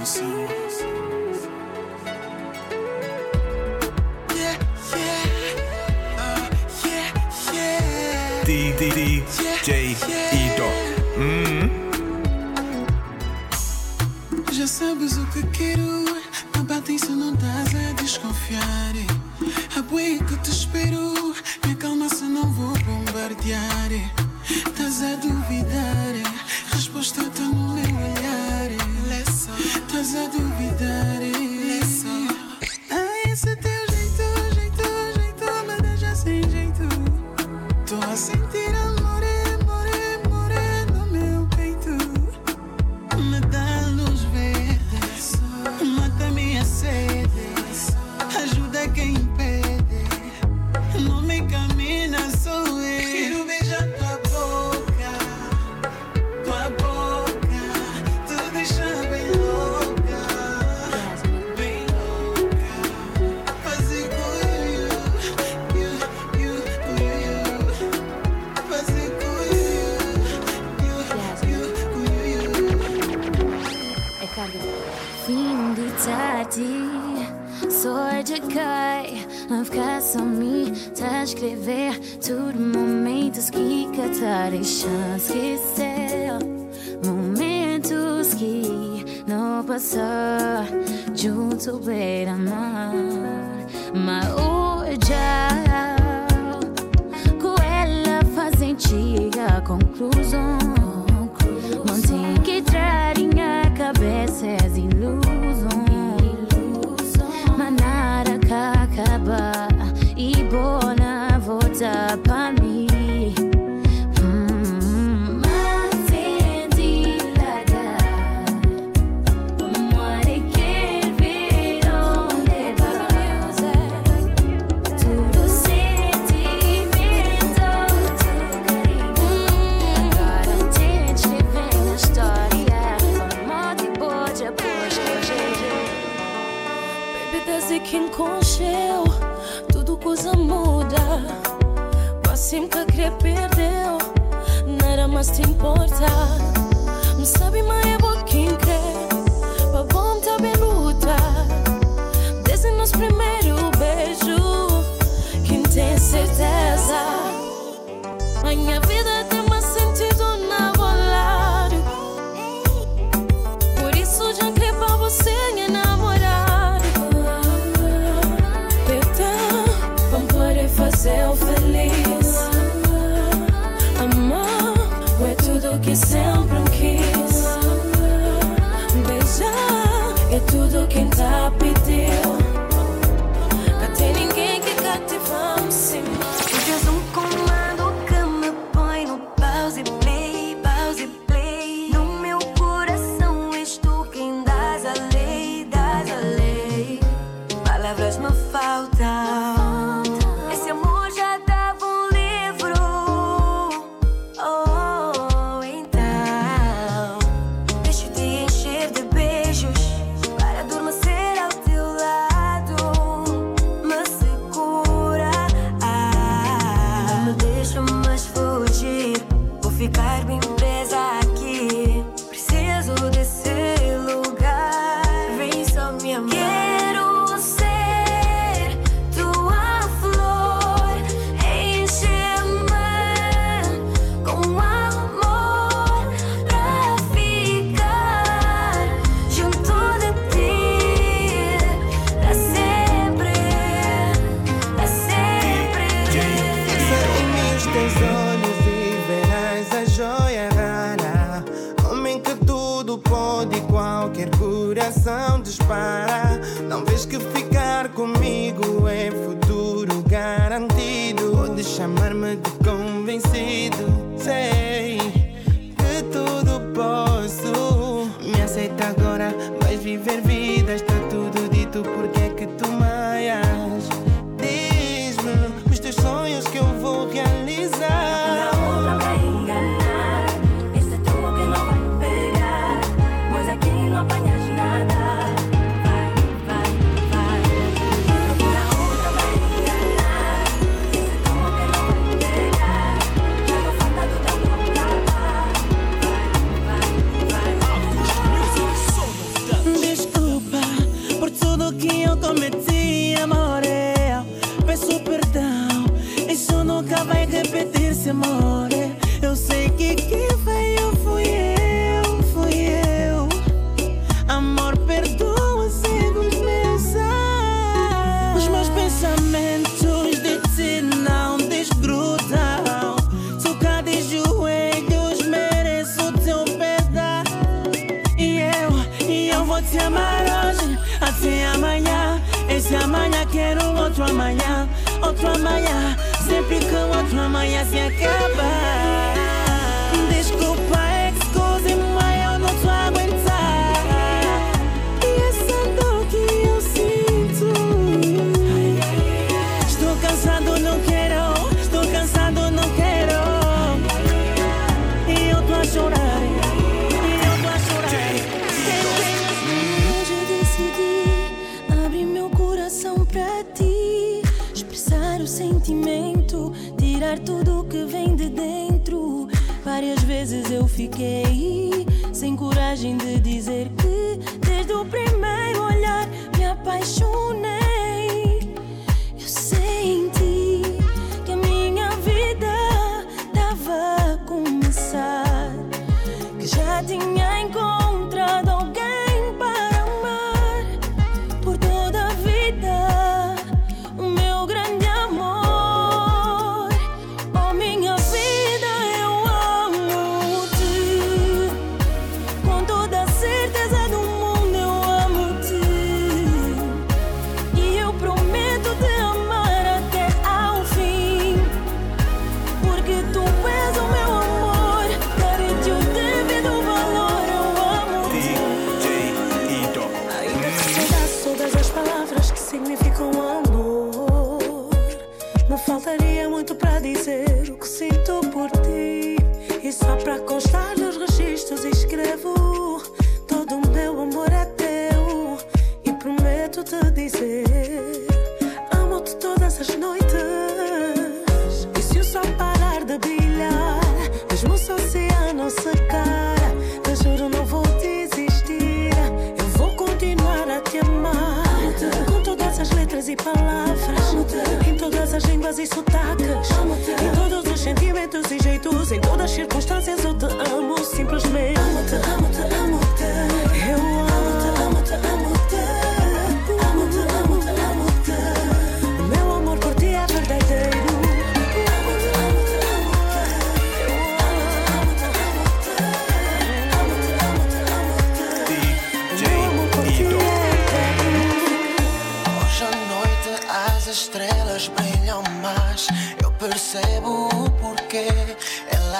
me. Yeah, yeah, uh, yeah, yeah. onde cai. A ficar só me tá a escrever. Tudo momentos que catarei chance esquecer momentos que não passar. Junto beira mar. Mas hoje com ela fazem a conclusão. Não tem que trarinha a cabeça. Perdeu, perdeu, nada mais te importa. Me sabe mais é bom quem crê, para bom também luta. Desde nosso primeiro beijo, quem tem certeza, amanhã espíritos em todas as circunstâncias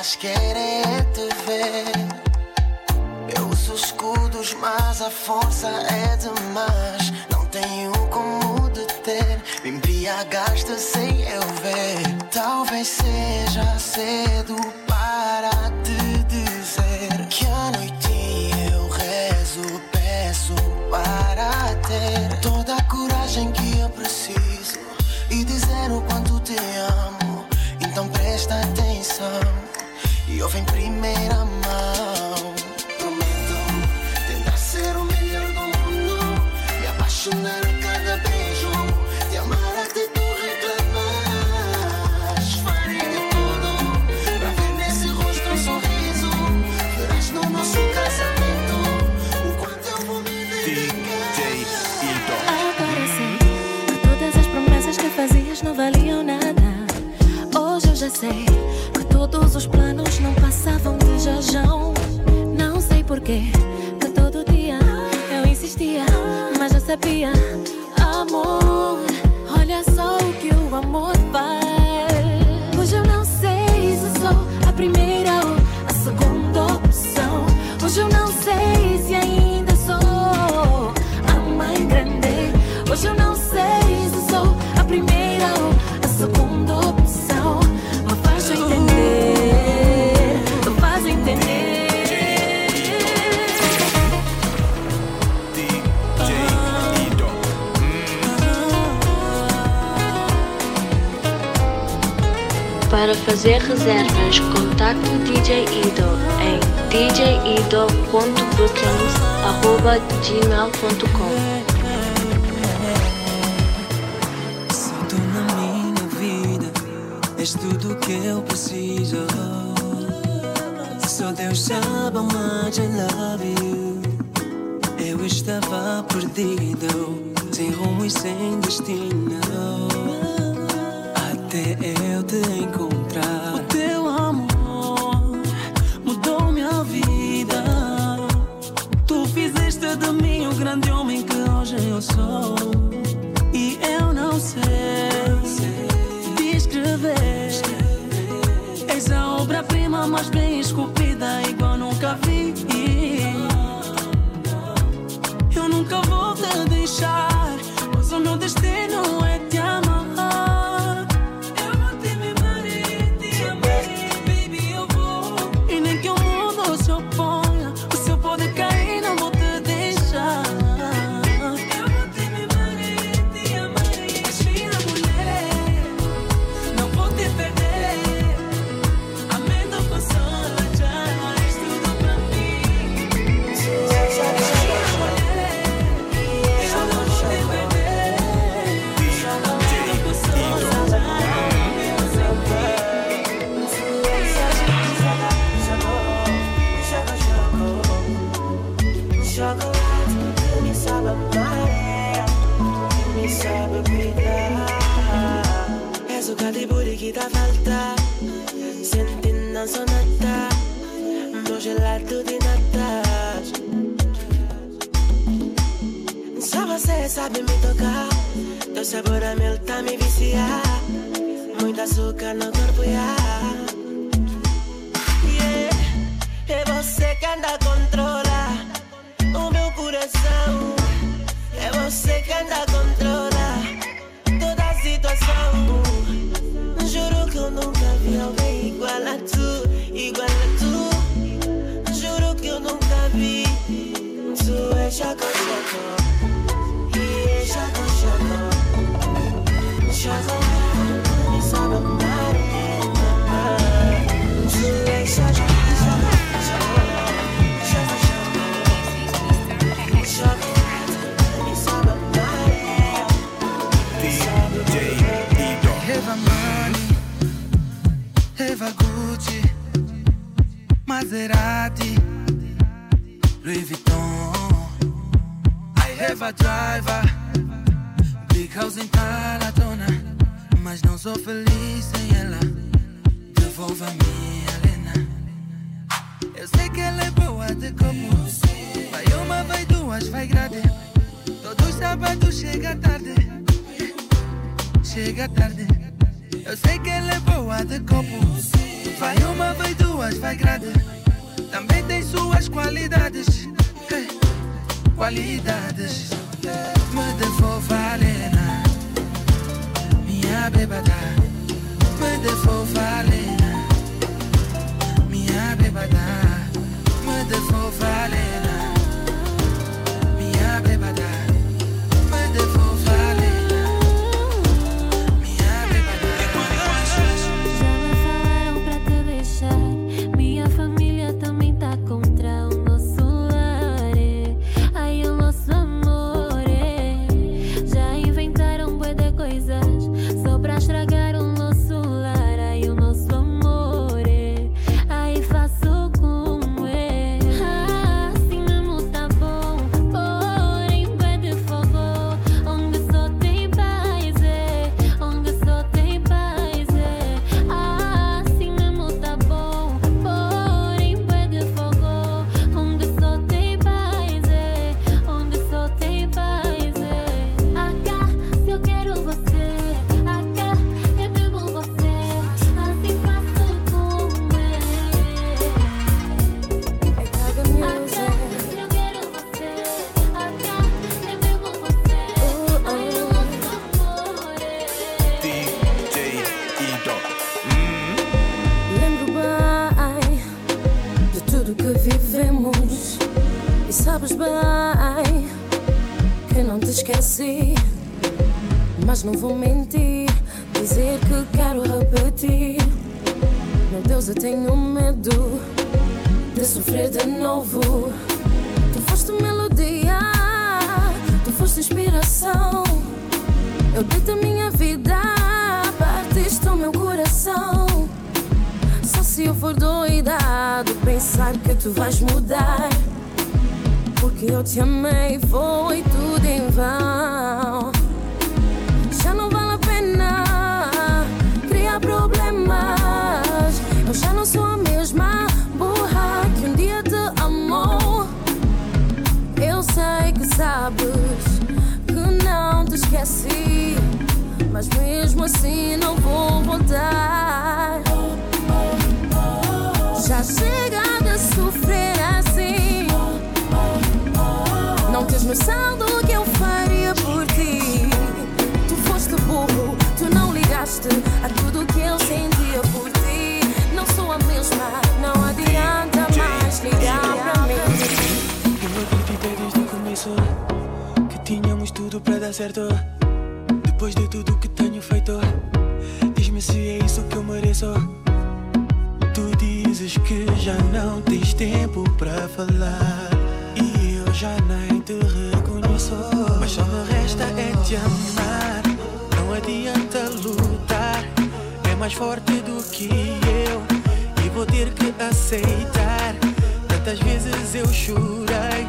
elas querem te ver. Eu uso escudos, mas a força é demais. Não tenho como deter. Me embriagaste sem eu ver. Talvez seja cedo en primera. fazer reservas, contacte DJ Ido em djido.bookings.gmail.com És tudo que eu preciso. Só Deus sabe how much I love you. Eu estava perdido, sem rumo e sem destino. Até eu te encontro encontrar. O teu amor mudou minha vida. Tu fizeste de mim o grande homem que hoje eu sou. E eu não sei descrever. És a obra-prima mais bem esculpida, igual nunca vi. Eu nunca vou te deixar, pois o meu destino sabe me tocar, teu sabor a mel tá me viciar. Muito açúcar no corpo, yeah. Yeah. É você que anda a controlar o meu coração. É você que anda a controlar toda a situação. Juro que eu nunca vi alguém igual a tu, Eu tenho medo de sofrer de novo. Tu foste melodia, tu foste inspiração. Eu dei-te a minha vida, partiste o meu coração. for doidado pensar que tu vais mudar. Porque eu te amei, foi tudo em vão. Mas mesmo assim não vou voltar. Já chega de sofrer assim. Não tens noção do que eu faria por ti. Tu foste burro, tu não ligaste a tudo que eu sentia por ti. Não sou a mesma, não adianta mais ligar pra mim. Eu acreditei desde o começo que tínhamos tudo para dar certo. Diz-me se é isso que eu mereço. Tu dizes que já não tens tempo para falar e eu já nem te reconheço. Mas só me resta é te amar. Não adianta lutar, é mais forte do que eu e vou ter que aceitar. Tantas vezes eu chorei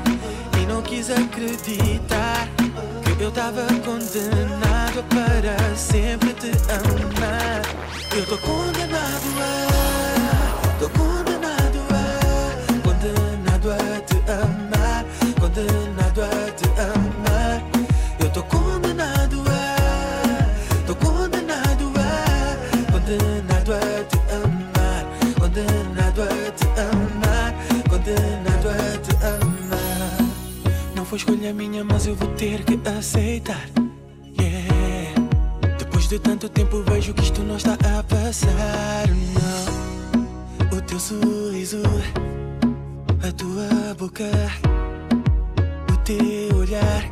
e não quis acreditar eu tava condenado para sempre te amar. Eu tô condenado a, tô condenado a, condenado a te amar, condenado a te amar. Eu tô condenado foi escolha minha, mas eu vou ter que aceitar. Yeah. Depois de tanto tempo vejo que isto não está a passar. Não. O teu sorriso, a tua boca, o teu olhar,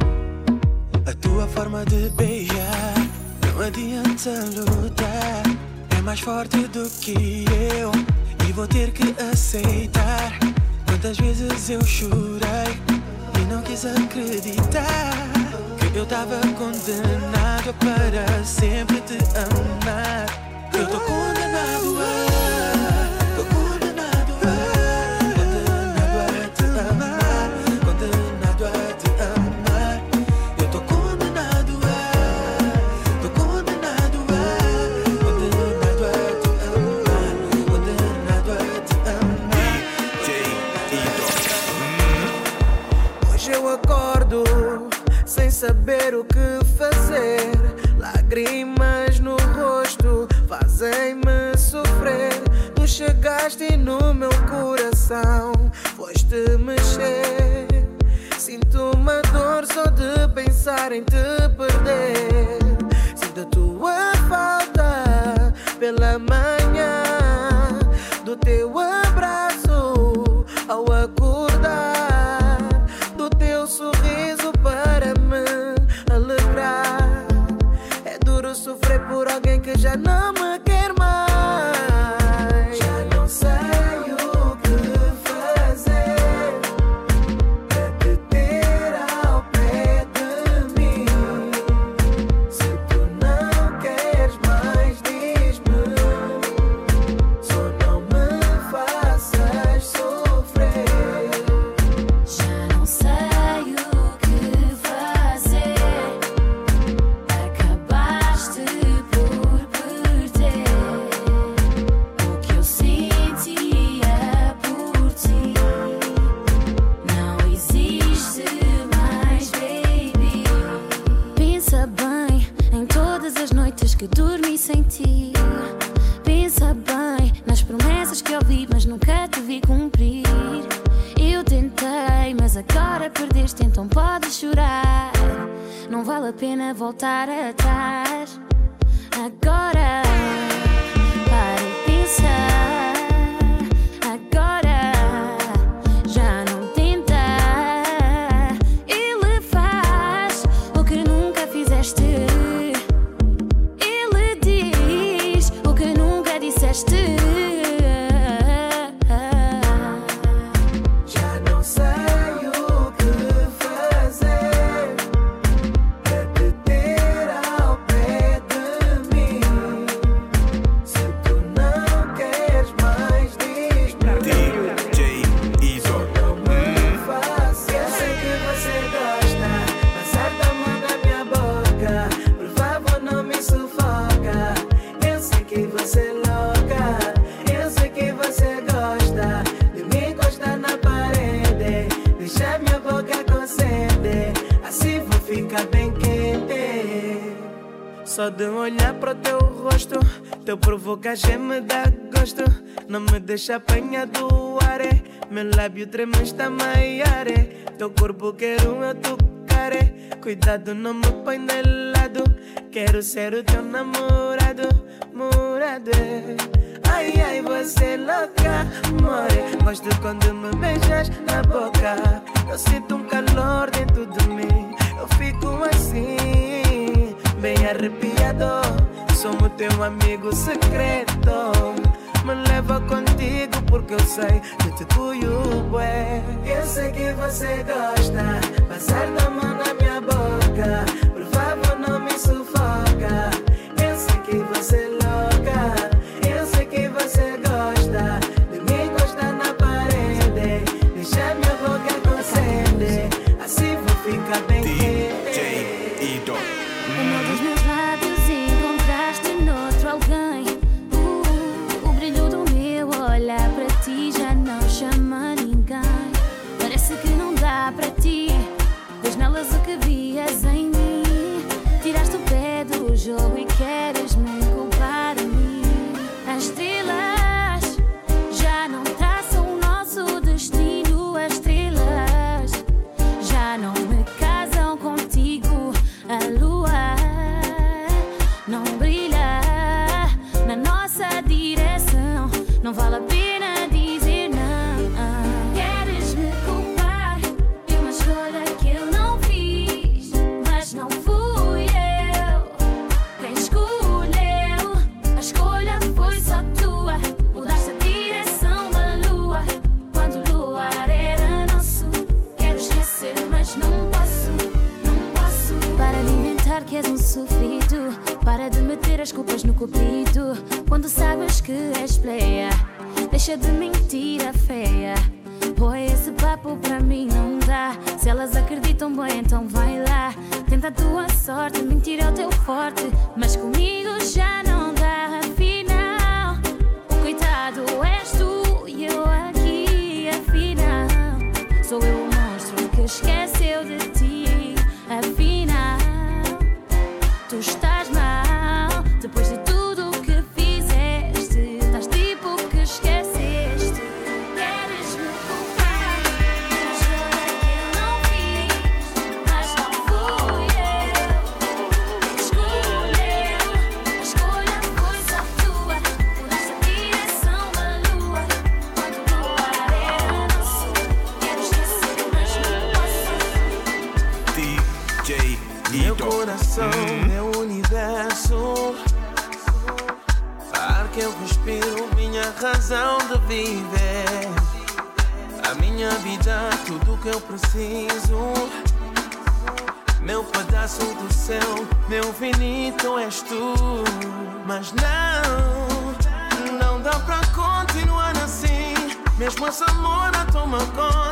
a tua forma de beijar. Não adianta lutar, é mais forte do que eu. E vou ter que aceitar. Quantas vezes eu chorei não quis acreditar que eu tava condenado para sempre te amar. Eu tô condenado a, foste mexer. Sinto uma dor só de pensar em te perder. Que dormi sem ti. Pensa bem nas promessas que ouvi, mas nunca te vi cumprir. Eu tentei, mas agora perdeste, então podes chorar. Não vale a pena voltar atrás. Agora, para pensar. De olhar para o teu rosto, teu provocar já me dá gosto. Não me deixa apanhar do ar, é. meu lábio treme está maiar. É. Teu corpo quero eu tocar, é. cuidado não me põe de lado. Quero ser o teu namorado, morado. Ai, ai, você é louca, more. Gosto quando me beijas na boca. Eu sinto um calor dentro de mim, eu fico assim bem arrepiado. Somos teu amigo secreto. Me leva contigo porque eu sei que te cuido bem. Eu sei que você gosta, passar da mão. Mas não, não dá pra continuar assim. Mesmo essa mora toma conta.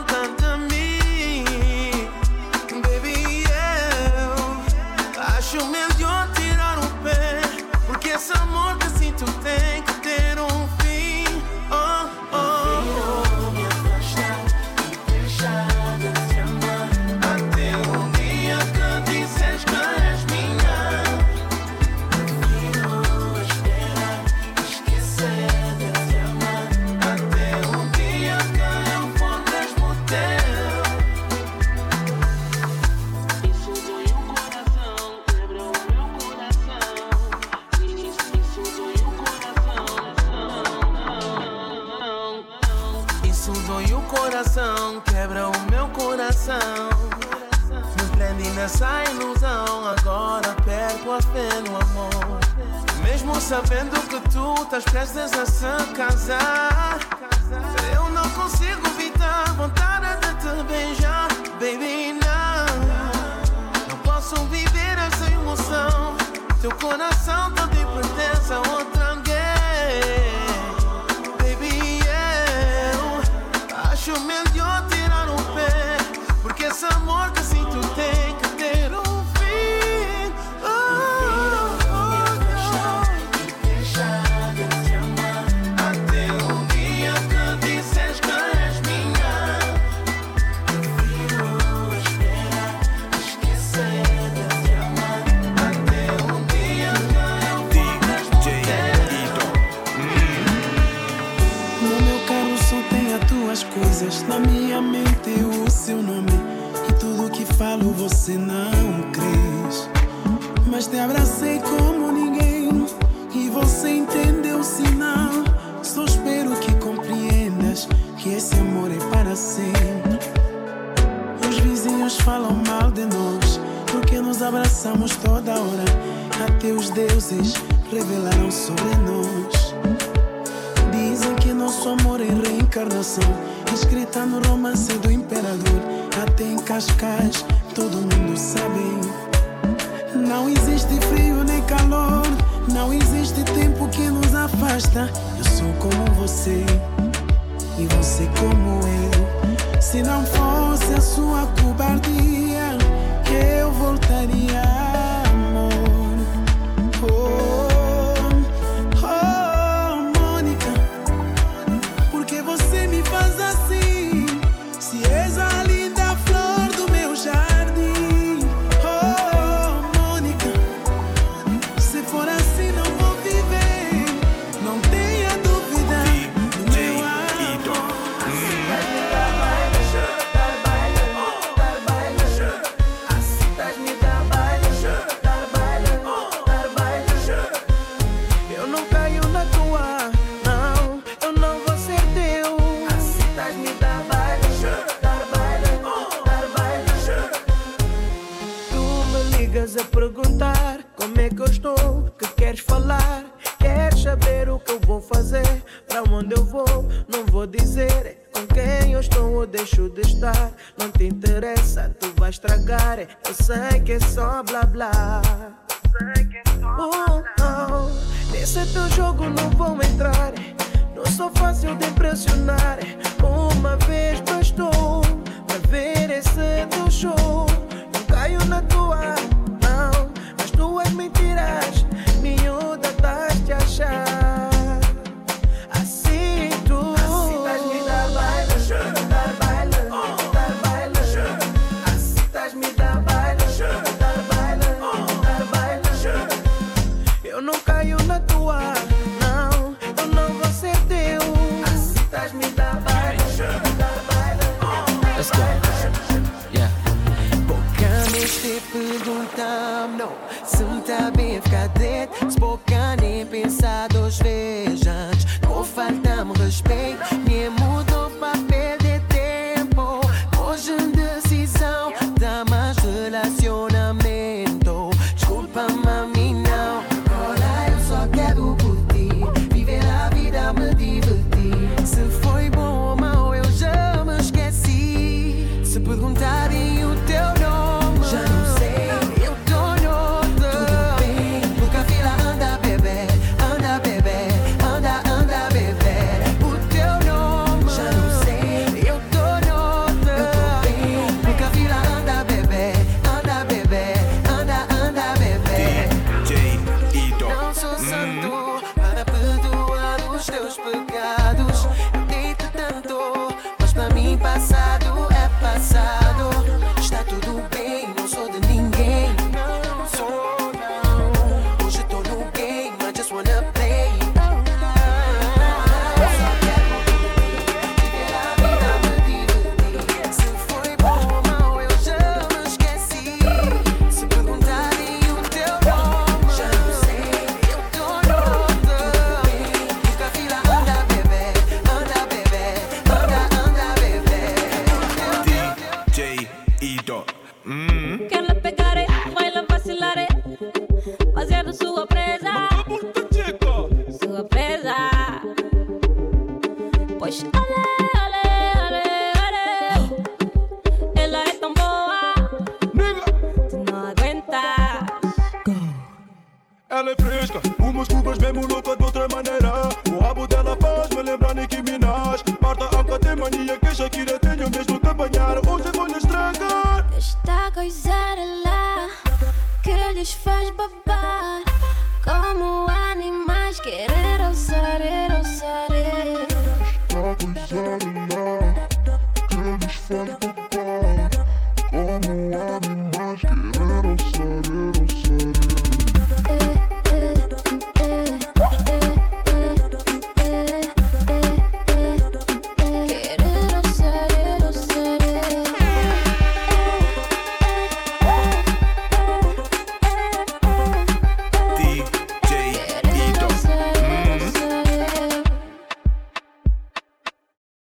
deuses revelaram sobre nós. Dizem que nosso amor é reencarnação, escrita no romance do imperador. Até em Cascais, todo mundo sabe. Não existe frio nem calor, não existe tempo que nos afasta. Eu sou como você e você como eu. Se não fosse a sua cobardia, que eu voltaria. no Se está bem ficar dentro Se pouca nem pensar duas vezes Não falta-me respeito Nem faz babá.